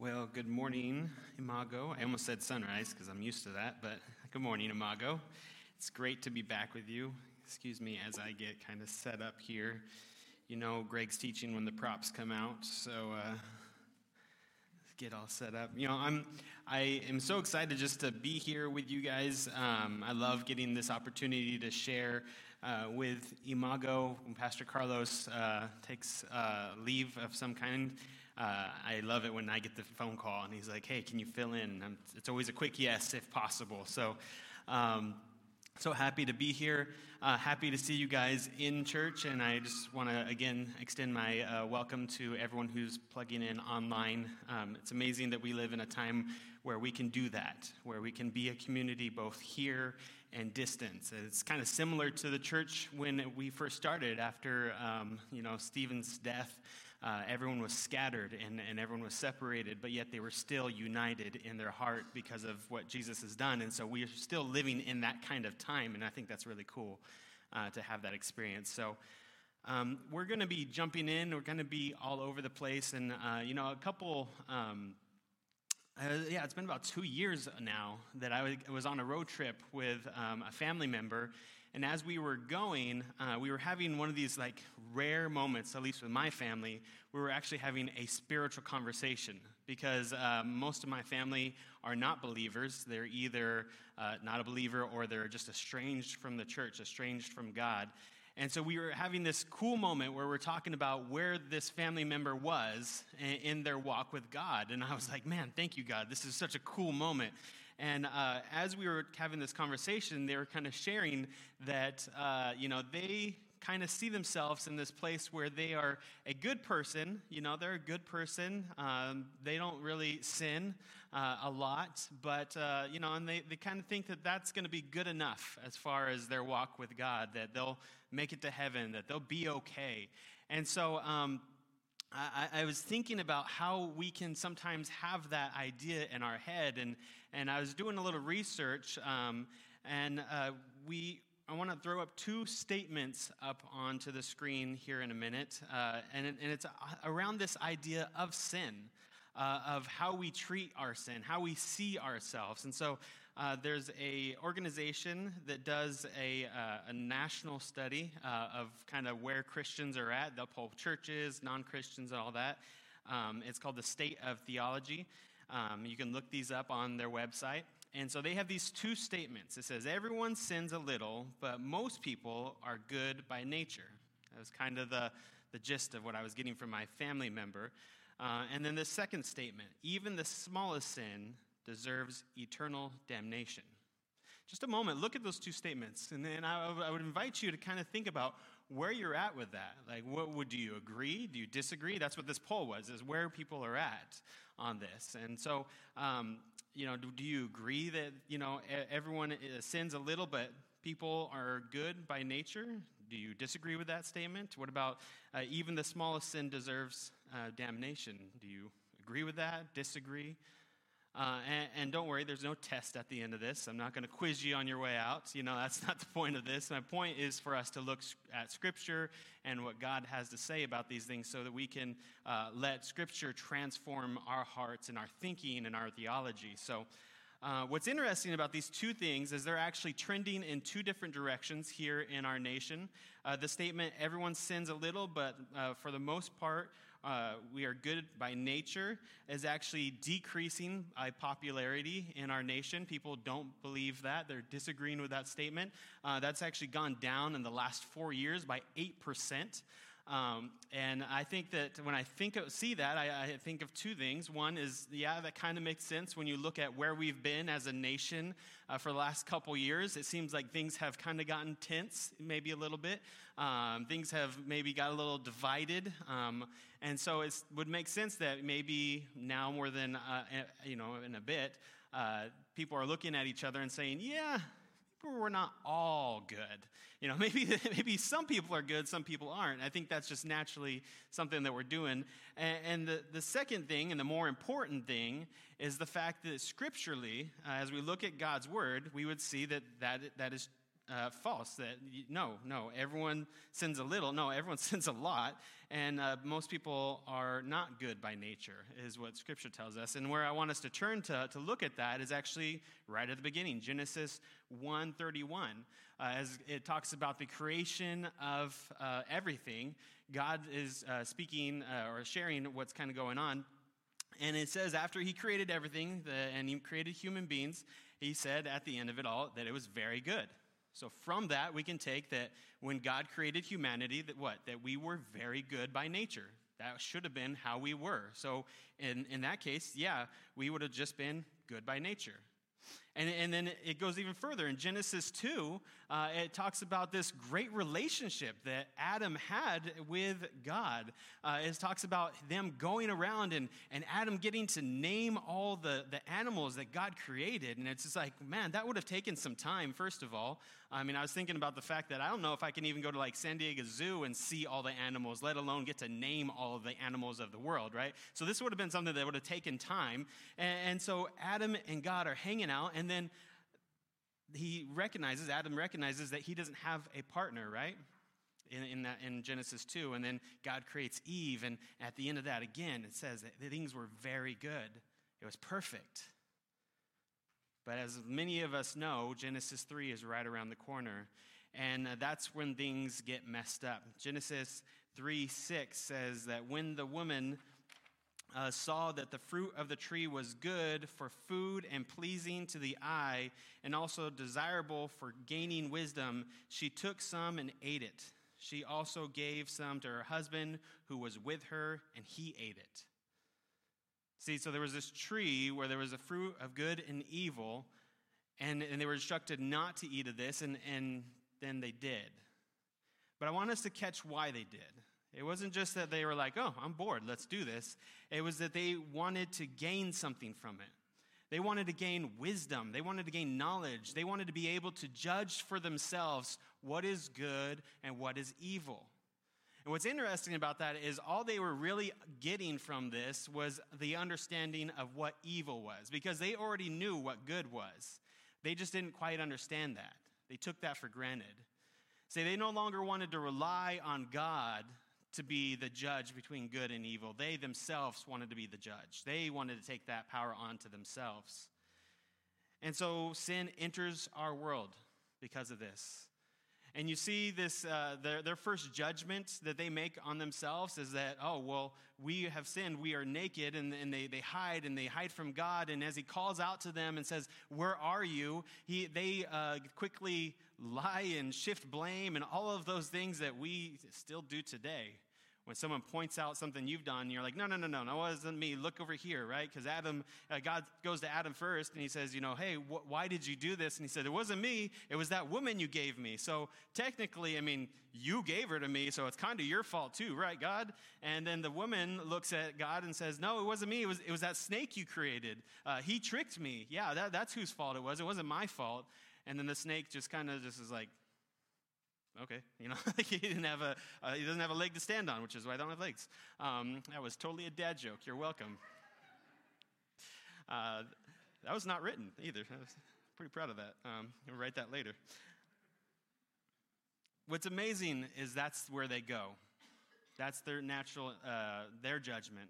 Well, good morning, Imago. I almost said sunrise because I'm used to that, but good morning, Imago. It's great to be back with you. Excuse me as I get kind of set up here. You know, Greg's teaching when the props come out, so uh, get all set up. You know, I'm I am so excited just to be here with you guys. Um, I love getting this opportunity to share uh, with Imago when Pastor Carlos uh, takes uh, leave of some kind. Uh, I love it when I get the phone call and he's like, hey, can you fill in? I'm, it's always a quick yes if possible. So, um, so happy to be here. Uh, happy to see you guys in church. And I just want to, again, extend my uh, welcome to everyone who's plugging in online. Um, it's amazing that we live in a time where we can do that, where we can be a community both here and distance. It's kind of similar to the church when we first started after, um, you know, Stephen's death uh, everyone was scattered and, and everyone was separated, but yet they were still united in their heart because of what Jesus has done. And so we are still living in that kind of time, and I think that's really cool uh, to have that experience. So um, we're going to be jumping in, we're going to be all over the place, and, uh, you know, a couple. Um, uh, yeah, it's been about two years now that I was on a road trip with um, a family member, and as we were going, uh, we were having one of these like rare moments, at least with my family, we were actually having a spiritual conversation because uh, most of my family are not believers. They're either uh, not a believer or they're just estranged from the church, estranged from God. And so we were having this cool moment where we're talking about where this family member was in their walk with God. And I was like, man, thank you, God. This is such a cool moment. And uh, as we were having this conversation, they were kind of sharing that, uh, you know, they kind of see themselves in this place where they are a good person. You know, they're a good person. Um, they don't really sin uh, a lot, but, uh, you know, and they, they kind of think that that's going to be good enough as far as their walk with God, that they'll make it to heaven, that they'll be okay. And so, um, I, I, was thinking about how we can sometimes have that idea in our head, and, and I was doing a little research, um, and uh, we I want to throw up two statements up onto the screen here in a minute, uh, and, and it's around this idea of sin. Uh, of how we treat our sin, how we see ourselves. And so uh, there's a organization that does a, uh, a national study uh, of kind of where Christians are at. They'll poll churches, non-Christians, and all that. Um, it's called the State of Theology. Um, you can look these up on their website. And so they have these two statements. It says, Everyone sins a little, but most people are good by nature. That was kind of the, the gist of what I was getting from my family member. Uh, and then the second statement even the smallest sin deserves eternal damnation. Just a moment, look at those two statements. And then I, I would invite you to kind of think about where you're at with that. Like, what would do you agree? Do you disagree? That's what this poll was, is where people are at on this. And so, um, you know, do, do, you agree that, you know, everyone uh, sins a little, but people are good by nature? Do you disagree with that statement? What about uh, even the smallest sin deserves uh, damnation? Do you agree with that? Disagree? Uh, and, and, don't worry, there's no test at the end of this. I'm not going to quiz you on your way out. You know, that's not the point of this. My point is for us to look at Scripture and what God has to say about these things so that we can uh, let Scripture transform our hearts and our thinking and our theology. So, uh, what's interesting about these two things is they're actually trending in two different directions here in our nation. Uh, the statement, everyone sins a little, but uh, for the most part, uh, we are good by nature is actually decreasing by popularity in our nation. People don't believe that. They're disagreeing with that statement. Uh, that's actually gone down in the last four years by 8%. Um, and I think that when I think of, see that, I, I, think of two things. One is, yeah, that kind of makes sense when you look at where we've been as a nation uh, for the last couple years. It seems like things have kind of gotten tense, maybe a little bit. Um, things have maybe got a little divided. Um, and so it would make sense that maybe now more than, uh, you know, in a bit, uh, people are looking at each other and saying, yeah, we're not all good. You know, maybe, maybe some people are good, some people aren't. I think that's just naturally something that we're doing. And, and the, the second thing, and the more important thing, is the fact that scripturally, uh, as we look at God's word, we would see that that, that is uh, false. That no, no, everyone sins a little. No, everyone sins a lot, and uh, most people are not good by nature, is what Scripture tells us. And where I want us to turn to to look at that is actually right at the beginning, Genesis 1:31, uh, as it talks about the creation of uh, everything. God is uh, speaking uh, or sharing what's kind of going on. And it says, after he created everything the, and he created human beings, he said at the end of it all that it was very good. So from that, we can take that when God created humanity, that what? That we were very good by nature. That should have been how we were. So in, in that case, yeah, we would have just been good by nature. And, and then it goes even further. In Genesis 2, uh, it talks about this great relationship that Adam had with God. Uh, it talks about them going around and, and Adam getting to name all the, the animals that God created. And it's just like, man, that would have taken some time, first of all. I mean, I was thinking about the fact that I don't know if I can even go to like San Diego Zoo and see all the animals, let alone get to name all of the animals of the world, right? So this would have been something that would have taken time. And, and so Adam and God are hanging out. And and then he recognizes, Adam recognizes that he doesn't have a partner, right? In, in, that, in Genesis 2. And then God creates Eve. And at the end of that, again, it says that things were very good, it was perfect. But as many of us know, Genesis 3 is right around the corner. And uh, that's when things get messed up. Genesis 3 6 says that when the woman uh, saw that the fruit of the tree was good for food and pleasing to the eye, and also desirable for gaining wisdom, she took some and ate it. She also gave some to her husband who was with her, and he ate it. See, so there was this tree where there was a fruit of good and evil, and, and they were instructed not to eat of this, and, and then they did. But I want us to catch why they did. It wasn't just that they were like, oh, I'm bored, let's do this. It was that they wanted to gain something from it. They wanted to gain wisdom. They wanted to gain knowledge. They wanted to be able to judge for themselves what is good and what is evil. And what's interesting about that is all they were really getting from this was the understanding of what evil was, because they already knew what good was. They just didn't quite understand that. They took that for granted. See, they no longer wanted to rely on God to be the judge between good and evil. They themselves wanted to be the judge, they wanted to take that power onto themselves. And so sin enters our world because of this. And you see this, uh, their, their first judgment that they make on themselves is that, oh, well, we have sinned, we are naked, and, and they, they hide and they hide from God. And as he calls out to them and says, Where are you? He, they uh, quickly lie and shift blame and all of those things that we still do today when someone points out something you've done, you're like, no, no, no, no, no, it wasn't me. Look over here, right? Because Adam, uh, God goes to Adam first and he says, you know, hey, wh- why did you do this? And he said, it wasn't me. It was that woman you gave me. So technically, I mean, you gave her to me, so it's kind of your fault too, right, God? And then the woman looks at God and says, no, it wasn't me. It was, it was that snake you created. Uh, he tricked me. Yeah, that, that's whose fault it was. It wasn't my fault. And then the snake just kind of just is like, okay, you know, he didn't have a uh, he doesn't have a leg to stand on, which is why I don't have legs. Um, that was totally a dad joke. You're welcome. Uh, that was not written either. I was pretty proud of that. Um, I'll write that later. What's amazing is that's where they go. That's their natural, uh, their judgment.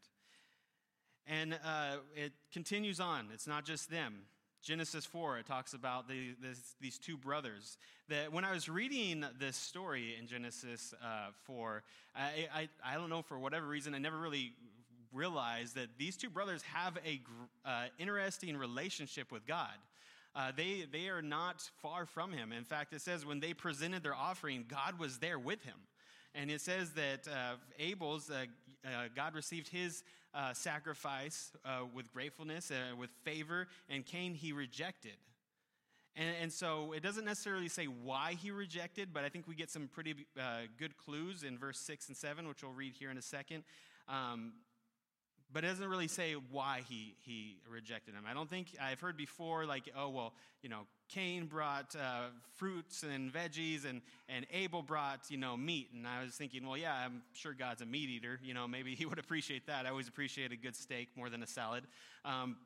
And uh, it continues on. It's not just them. Genesis 4, it talks about the, this, these two brothers. That when I was reading this story in Genesis uh, 4, I, I, I, don't know, for whatever reason, I never really realized that these two brothers have a uh, interesting relationship with God. Uh, they, they are not far from him. In fact, it says when they presented their offering, God was there with him. And it says that uh, Abel's, uh, uh, God received his uh, sacrifice uh, with gratefulness, uh, with favor, and Cain he rejected. And, and, so it doesn't necessarily say why he rejected, but I think we get some pretty good clues in verse 6 and 7, which we'll read here in a second. Um, but it doesn't really say why he, he rejected him. I don't think I've heard before, like, oh, well, you know, Cain brought uh, fruits and veggies, and, and Abel brought, you know, meat. And I was thinking, well, yeah, I'm sure God's a meat eater. You know, maybe he would appreciate that. I always appreciate a good steak more than a salad. Um,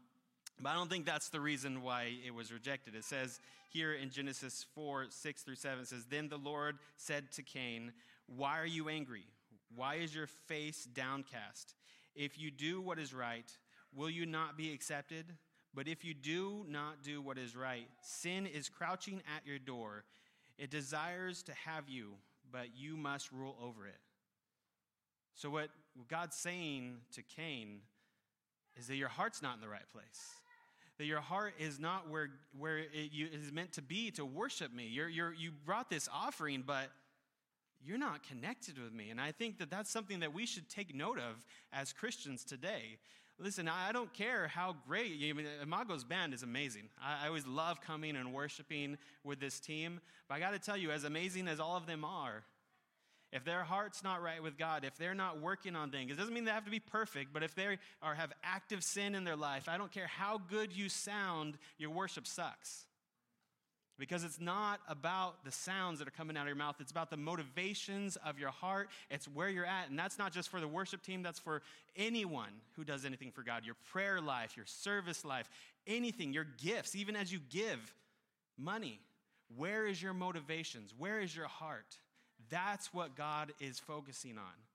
But I don't think that's the reason why it was rejected. It says here in Genesis 4 6 through 7, it says, Then the Lord said to Cain, Why are you angry? Why is your face downcast? If you do what is right, will you not be accepted? But if you do not do what is right, sin is crouching at your door. It desires to have you, but you must rule over it. So, what God's saying to Cain is that your heart's not in the right place. That your heart is not where, where it is meant to be to worship me. You're, you're, you brought this offering, but you're not connected with me. And I think that that's something that we should take note of as Christians today. Listen, I don't care how great, I mean, Imago's band is amazing. I, I always love coming and worshiping with this team. But I got to tell you, as amazing as all of them are, if their heart's not right with God, if they're not working on things, it doesn't mean they have to be perfect, but if they are have active sin in their life, I don't care how good you sound, your worship sucks. Because it's not about the sounds that are coming out of your mouth, it's about the motivations of your heart. It's where you're at. And that's not just for the worship team, that's for anyone who does anything for God your prayer life, your service life, anything, your gifts, even as you give money. Where is your motivations? Where is your heart? That's what God is focusing on.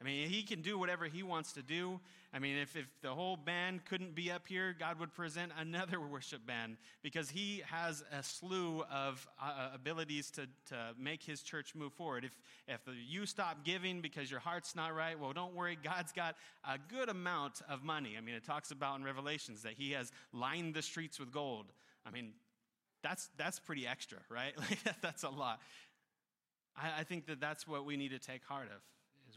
I mean, he can do whatever he wants to do. I mean, if, if the whole band couldn't be up here, God would present another worship band because he has a slew of uh, uh, abilities to, to make his church move forward. If, if you stop giving because your heart's not right, well, don't worry. God's got a good amount of money. I mean, it talks about in Revelations that he has lined the streets with gold. I mean, that's, that's pretty extra, right? That's a lot. I, I think that that's what we need to take heart of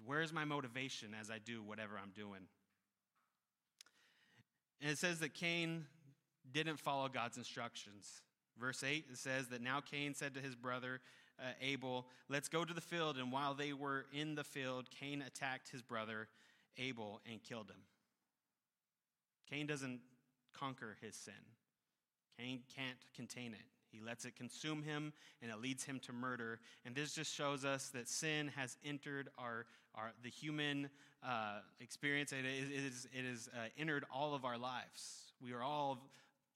is where's my motivation as I do whatever I'm doing? And it says that Cain didn't follow God's instructions. Verse 8, it says that now Cain said to his brother uh, Abel, Let's go to the field. And while they were in the field, Cain attacked his brother Abel and killed him. Cain doesn't conquer his sin, Cain can't contain it. He lets it consume him and it leads him to murder. And this just shows us that sin has entered our, our the human uh, experience. It is, it is, uh, entered all of our lives. We are all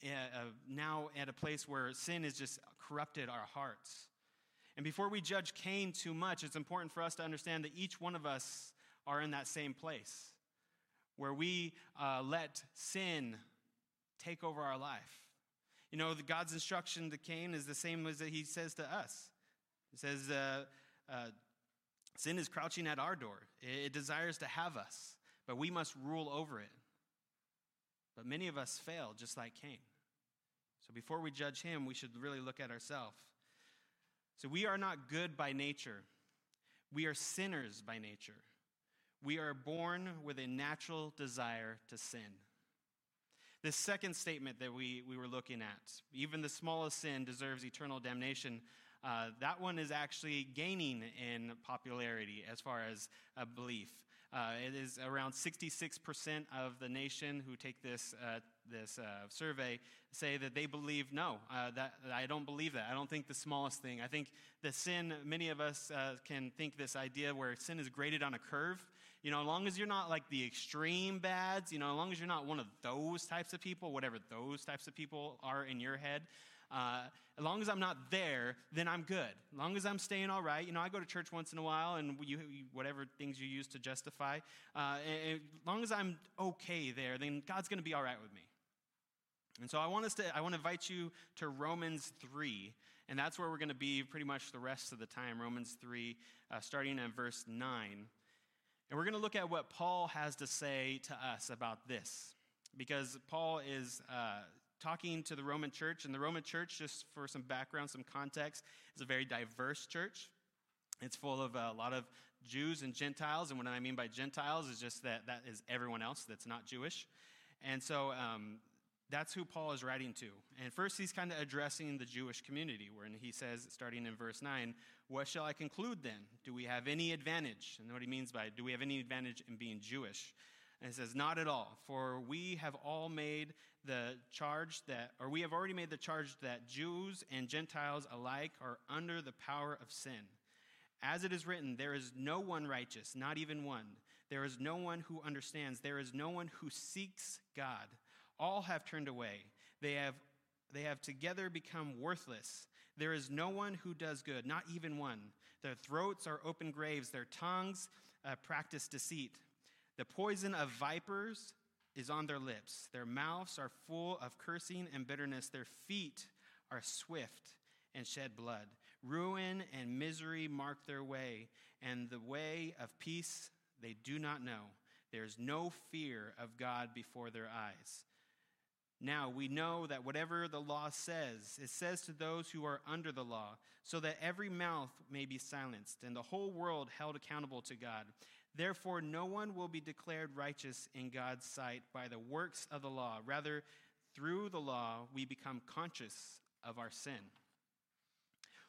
uh, uh, now at a place where sin has just corrupted our hearts. And before we judge Cain too much, it's important for us to understand that each one of us are in that same place where we uh, let sin take over our life you know, the God's instruction to Cain is the same as that he says to us. He says, uh, uh, Sin is crouching at our door, it, it desires to have us, but we must rule over it. But many of us fail, just like Cain. So before we judge him, we should really look at ourselves. So we are not good by nature, we are sinners by nature. We are born with a natural desire to sin. The second statement that we, we were looking at, even the smallest sin deserves eternal damnation, uh, that one is actually gaining in popularity as far as a belief. Uh, it is around 66% of the nation who take this, uh, this uh, survey say that they believe no, uh, that, I don't believe that. I don't think the smallest thing. I think the sin, many of us uh, can think this idea where sin is graded on a curve. You know, as long as you're not like the extreme bads, you know, as long as you're not one of those types of people, whatever those types of people are in your head, uh, as long as I'm not there, then I'm good. As long as I'm staying all right. You know, I go to church once in a while, and you, whatever things you use to justify. Uh, as long as I'm okay there, then God's going to be all right with me. And so I want us to I want to invite you to Romans 3, and that's where we're going to be pretty much the rest of the time. Romans 3, uh, starting at verse 9. And we're going to look at what Paul has to say to us about this. Because Paul is uh, talking to the Roman church, and the Roman church, just for some background, some context, is a very diverse church. It's full of a lot of Jews and Gentiles, and what I mean by Gentiles is just that that is everyone else that's not Jewish. And so um, that's who Paul is writing to. And first, he's kind of addressing the Jewish community, where he says, starting in verse 9, What shall I conclude then? Do we have any advantage? And what he means by, do we have any advantage in being Jewish? And he says, Not at all, for we have all made the charge that, or we have already made the charge that Jews and Gentiles alike are under the power of sin. As it is written, there is no one righteous, not even one. There is no one who understands. There is no one who seeks God. All have turned away. They have, they have together become worthless. There is no one who does good, not even one. Their throats are open graves, their tongues uh, practice deceit. The poison of vipers is on their lips. Their mouths are full of cursing and bitterness. Their feet are swift and shed blood. Ruin and misery mark their way, and the way of peace they do not know. There is no fear of God before their eyes. Now we know that whatever the law says, it says to those who are under the law, so that every mouth may be silenced and the whole world held accountable to God. Therefore, no one will be declared righteous in God's sight by the works of the law. Rather, through the law, we become conscious of our sin.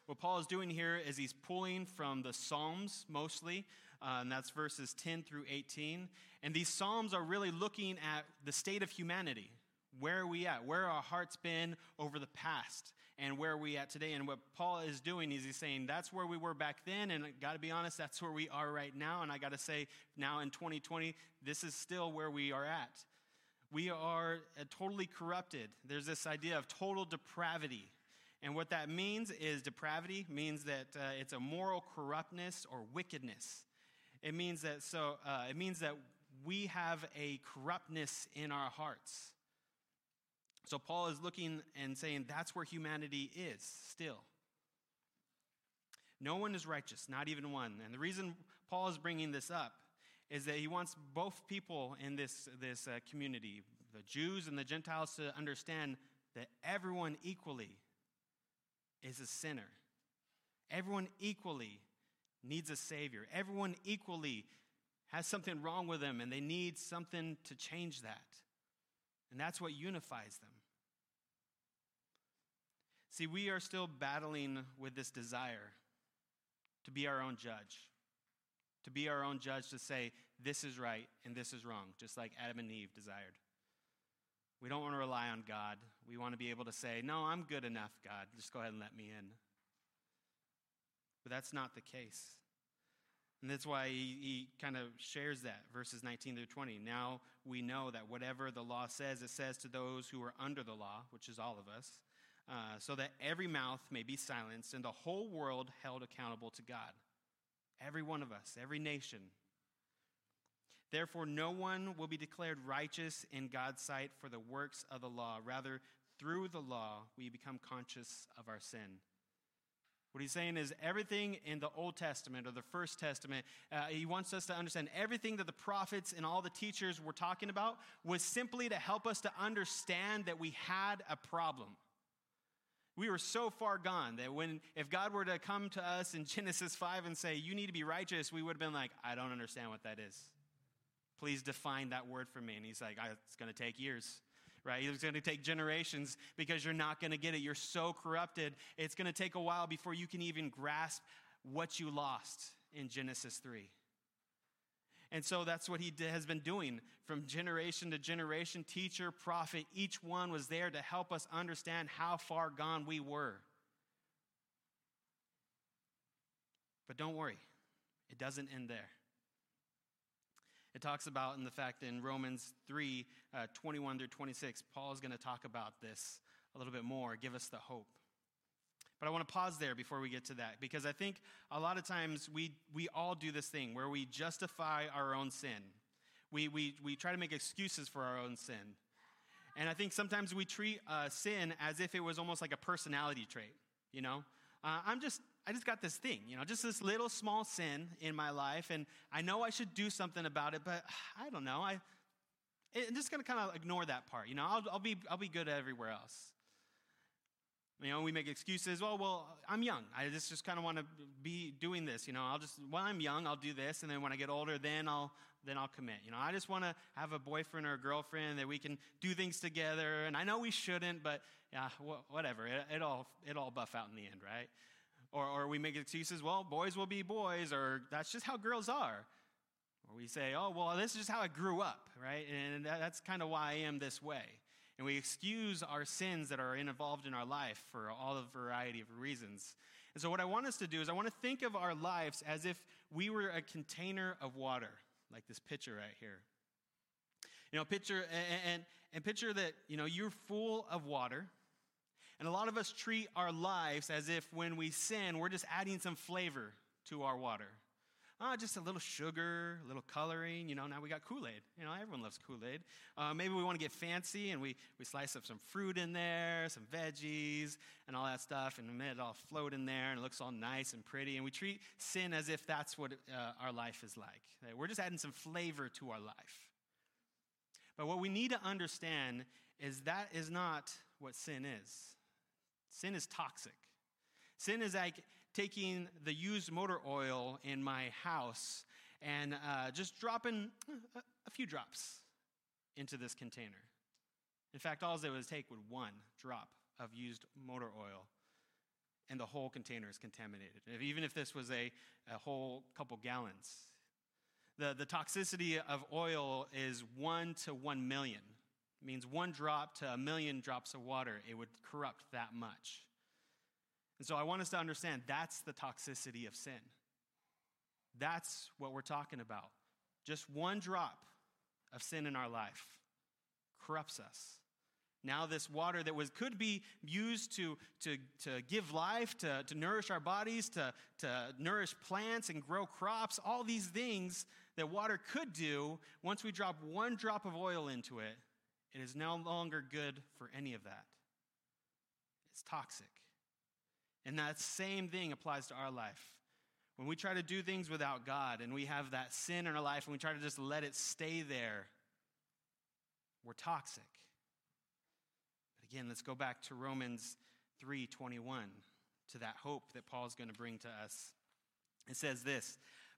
What Paul is doing here is he's pulling from the Psalms mostly, uh, and that's verses 10 through 18. And these Psalms are really looking at the state of humanity. Where are we at? Where our hearts been over the past? And where are we at today? And what Paul is doing is he's saying that's where we were back then. And I got to be honest, that's where we are right now. And I got to say, now in 2020, this is still where we are at. We are uh, totally corrupted. There's this idea of total depravity. And what that means is depravity means that uh, it's a moral corruptness or wickedness. It means that so uh, it means that we have a corruptness in our hearts. So Paul is looking and saying that's where humanity is still. No one is righteous, not even one. And the reason Paul is bringing this up is that he wants both people in this, this uh, community, the Jews and the Gentiles, to understand that everyone equally is a sinner. Everyone equally needs a Savior. Everyone equally has something wrong with them and they need something to change that. And that's what unifies them. See, we are still battling with this desire to be our own judge, to be our own judge, to say, this is right and this is wrong, just like Adam and Eve desired. We don't want to rely on God. We want to be able to say, no, I'm good enough, God. Just go ahead and let me in. But that's not the case. And that's why he, he kind of shares that, verses 19 through 20. Now we know that whatever the law says, it says to those who are under the law, which is all of us, uh, so that every mouth may be silenced and the whole world held accountable to God. Every one of us, every nation. Therefore, no one will be declared righteous in God's sight for the works of the law. Rather, through the law, we become conscious of our sin. What he's saying is everything in the Old Testament or the First Testament, uh, he wants us to understand everything that the prophets and all the teachers were talking about was simply to help us to understand that we had a problem. We were so far gone that when, if God were to come to us in Genesis 5 and say, You need to be righteous, we would have been like, I don't understand what that is. Please define that word for me. And he's like, It's going to take years right? It's going to take generations because you're not going to get it. You're so corrupted. It's going to take a while before you can even grasp what you lost in Genesis 3. And so that's what he has been doing from generation to generation. Teacher, prophet, each one was there to help us understand how far gone we were. But don't worry, it doesn't end there. It talks about in the fact in Romans 3 uh, 21 through 26, Paul is going to talk about this a little bit more, give us the hope. But I want to pause there before we get to that because I think a lot of times we, we all do this thing where we justify our own sin. We, we, we try to make excuses for our own sin. And I think sometimes we treat uh, sin as if it was almost like a personality trait, you know? Uh, I'm just, I just got this thing, you know, just this little small sin in my life, and I know I should do something about it, but I don't know. I, I'm just going to kind of ignore that part, you know. I'll, I'll, be, I'll be good everywhere else. You know, we make excuses. Well, well, I'm young. I just, just kind of want to be doing this. You know, I'll just when I'm young, I'll do this, and then when I get older, then I'll then I'll commit. You know, I just want to have a boyfriend or a girlfriend that we can do things together. And I know we shouldn't, but yeah, whatever. It, it all it all buff out in the end, right? Or or we make excuses. Well, boys will be boys, or that's just how girls are. Or we say, oh well, this is just how I grew up, right? And that, that's kind of why I am this way and we excuse our sins that are involved in our life for all the variety of reasons. And so, what I want us to do is, I want to think of our lives as if we were a container of water, like this pitcher right here. You know, picture and, and, and picture that, you know, you're full of water. And a lot of us treat our lives as if when we sin, we're just adding some flavor to our water. Ah, just a little sugar, a little coloring. You know, now we got Kool Aid. You know, everyone loves Kool Aid. Uh, maybe we want to get fancy and we, we slice up some fruit in there, some veggies, and all that stuff, and it all float in there, and it looks all nice and pretty. And we treat sin as if that's what uh, our life is like. We're just adding some flavor to our life. But what we need to understand is that is not what sin is. Sin is toxic. Sin is like taking the used motor oil in my house and uh, just dropping a, few drops into this container. In fact, all it would take would one drop of used motor oil, and the whole container is contaminated. Even if this was a, a whole couple gallons, the, the toxicity of oil is one to one million. Means one drop to a million drops of water, it would corrupt that much. And so I want us to understand that's the toxicity of sin. That's what we're talking about. Just one drop of sin in our life corrupts us. Now, this water that was, could be used to, to, to give life, to, to nourish our bodies, to, to nourish plants and grow crops, all these things that water could do, once we drop one drop of oil into it, it is no longer good for any of that. It's toxic. And that same thing applies to our life. When we try to do things without God and we have that sin in our life and we try to just let it stay there, we're toxic. But again, let's go back to Romans 3:21 to that hope that Paul's going to bring to us. It says this,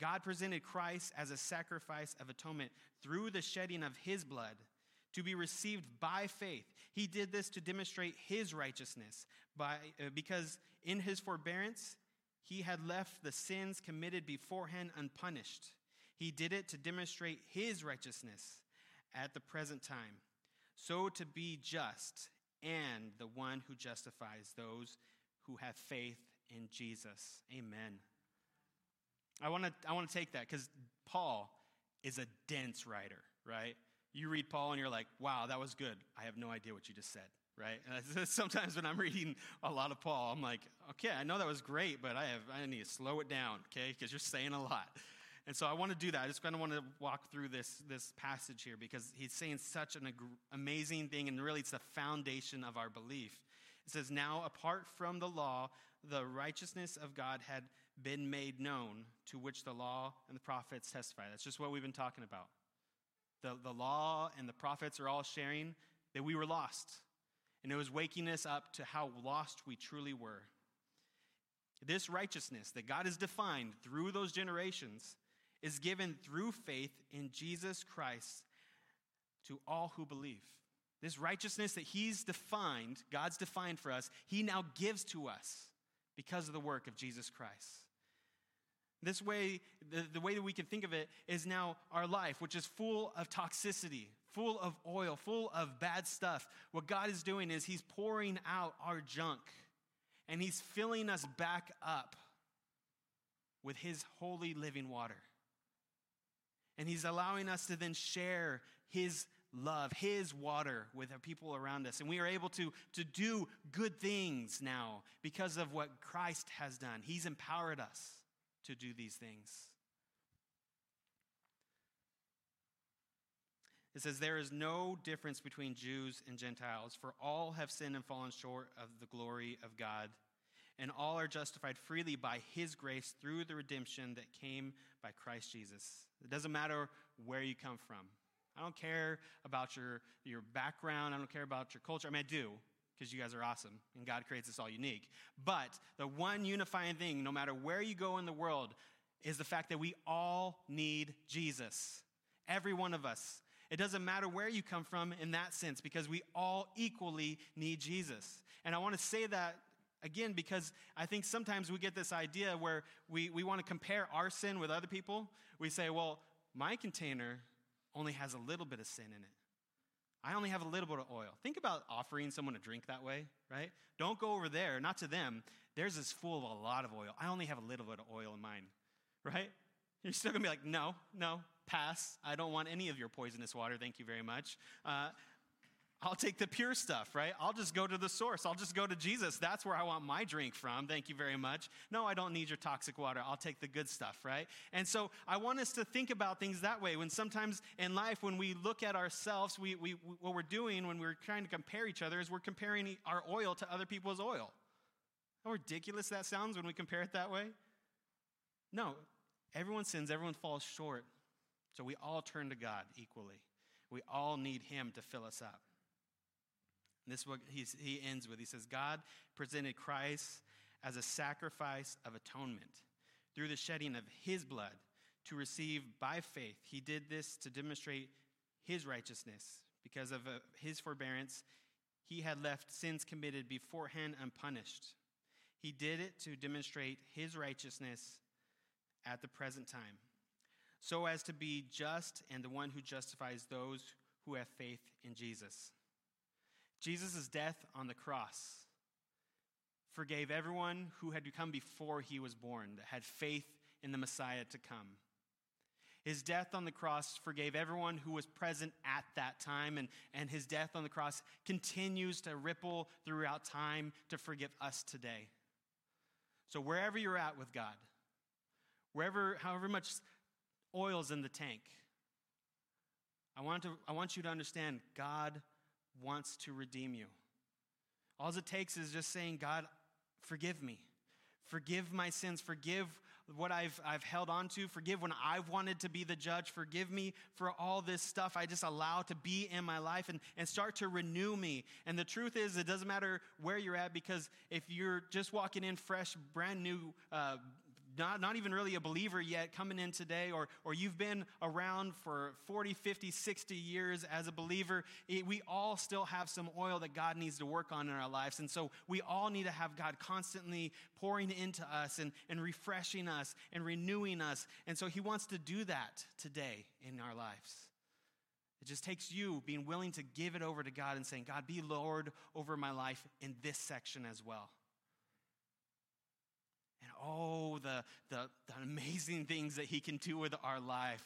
God presented Christ as a sacrifice of atonement through the shedding of his blood to be received by faith. He did this to demonstrate his righteousness by, uh, because in his forbearance, he had left the sins committed beforehand unpunished. He did it to demonstrate his righteousness at the present time, so to be just and the one who justifies those who have faith in Jesus. Amen. I want to I want to take that because Paul is a dense writer, right? You read Paul and you're like, wow, that was good. I have no idea what you just said, right? sometimes when I'm reading a lot of Paul, I'm like, okay, I know that was great, but I have I need to slow it down, okay? Because you're saying a lot. And so I want to do that. I just kind of want to walk through this, this passage here because he's saying such an ag- amazing thing, and really it's the foundation of our belief. It says, Now, apart from the law, the righteousness of God had been made known, to which the law and the prophets testify. That's just what we've been talking about. The, the law and the prophets are all sharing that we were lost, and it was waking us up to how lost we truly were. This righteousness that God has defined through those generations is given through faith in Jesus Christ to all who believe. This righteousness that He's defined, God's defined for us, He now gives to us because of the work of Jesus Christ. This way, the, the way that we can think of it is now our life, which is full of toxicity, full of oil, full of bad stuff. What God is doing is He's pouring out our junk and He's filling us back up with His holy living water. And He's allowing us to then share His love, His water with the people around us. And we are able to, to do good things now because of what Christ has done. He's empowered us to do these things. It says, There is no difference between Jews and Gentiles, for all have sinned and fallen short of the glory of God, and all are justified freely by his grace through the redemption that came by Christ Jesus. It doesn't matter where you come from. I don't care about your, your background, I don't care about your culture. I mean, I do, because you guys are awesome and God creates us all unique. But the one unifying thing, no matter where you go in the world, is the fact that we all need Jesus. Every one of us. It doesn't matter where you come from in that sense because we all equally need Jesus. And I want to say that again because I think sometimes we get this idea where we, we want to compare our sin with other people. We say, well, my container only has a little bit of sin in it. I only have a little bit of oil. Think about offering someone a drink that way, right? Don't go over there, not to them. Theirs is full of a lot of oil. I only have a little bit of oil in mine, right? You're still gonna be like, no, no, pass. I don't want any of your poisonous water. Thank you very much. Uh, I'll take the pure stuff, right? I'll just go to the source. I'll just go to Jesus. That's where I want my drink from. Thank you very much. No, I don't need your toxic water. I'll take the good stuff, right? And so I want us to think about things that way. When sometimes in life, when we look at ourselves, we, we, what we're doing when we're trying to compare each other is we're comparing our oil to other people's oil. How ridiculous that sounds when we compare it that way? No, everyone sins, everyone falls short. So we all turn to God equally. We all need Him to fill us up. And this is what he ends with. He says, God presented Christ as a sacrifice of atonement through the shedding of his blood to receive by faith. He did this to demonstrate his righteousness. Because of uh, his forbearance, he had left sins committed beforehand unpunished. He did it to demonstrate his righteousness at the present time, so as to be just and the one who justifies those who have faith in Jesus. Jesus' death on the cross forgave everyone who had come before he was born, that had faith in the Messiah to come. His death on the cross forgave everyone who was present at that time, and, and his death on the cross continues to ripple throughout time to forgive us today. So, wherever you're at with God, wherever, however much oil's in the tank, I want, to, I want you to understand God wants to redeem you. All it takes is just saying, God, forgive me. Forgive my sins. Forgive what I've, I've held on to. Forgive when I've wanted to be the judge. Forgive me for all this stuff I just allow to be in my life and, and start to renew me. And the truth is, it doesn't matter where you're at because if you're just walking in fresh, brand new, uh, not, not even really a believer yet coming in today, or, or you've been around for 40, 50, 60 years as a believer, it, we all still have some oil that God needs to work on in our lives. And so we all need to have God constantly pouring into us and, and refreshing us and renewing us. And so He wants to do that today in our lives. It just takes you being willing to give it over to God and saying, God, be Lord over my life in this section as well oh, the, the, the amazing things that He can do with our life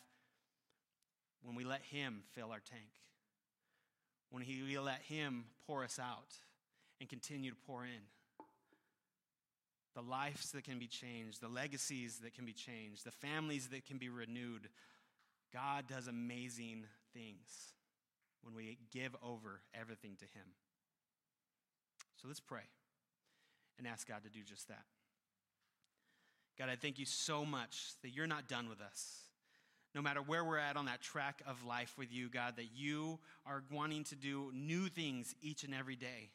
when we let Him fill our tank, when he, we let Him pour us out and continue to pour in. The lives that can be changed, the legacies that can be changed, the families that can be renewed. God does amazing things when we give over everything to Him. So let's pray and ask God to do just that. God, I thank you so much that you're not done with us. No matter where we're at on that track of life with you, God, that you are wanting to do new things each and every day.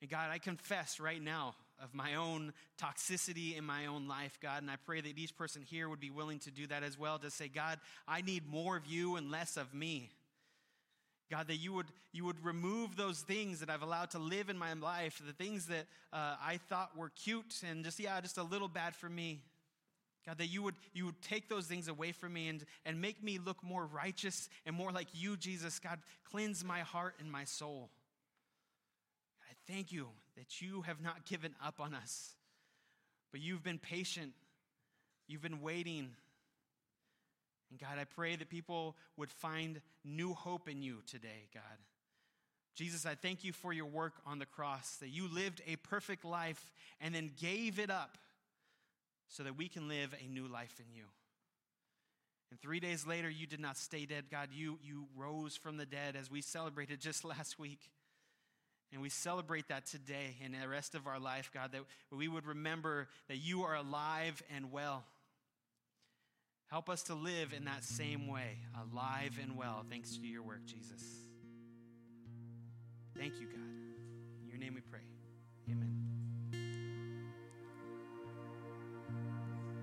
And God, I confess right now of my own toxicity in my own life, God, and I pray that each person here would be willing to do that as well, to say, God, I need more of you and less of me. God, that you would, you would remove those things that I've allowed to live in my life, the things that uh, I thought were cute and just, yeah, just a little bad for me. God, that you would, you would take those things away from me and, and make me look more righteous and more like you, Jesus. God, cleanse my heart and my soul. God, I thank you that you have not given up on us, but you've been patient. You've been waiting. And God, I pray that people would find new hope in you today, God. Jesus, I thank you for your work on the cross, that you lived a perfect life and then gave it up so that we can live a new life in you. And three days later, you did not stay dead, God. You, you rose from the dead as we celebrated just last week. And we celebrate that today and the rest of our life, God, that we would remember that you are alive and well. Help us to live in that same way, alive and well, thanks to your work, Jesus. Thank you, God. In your name we pray. Amen.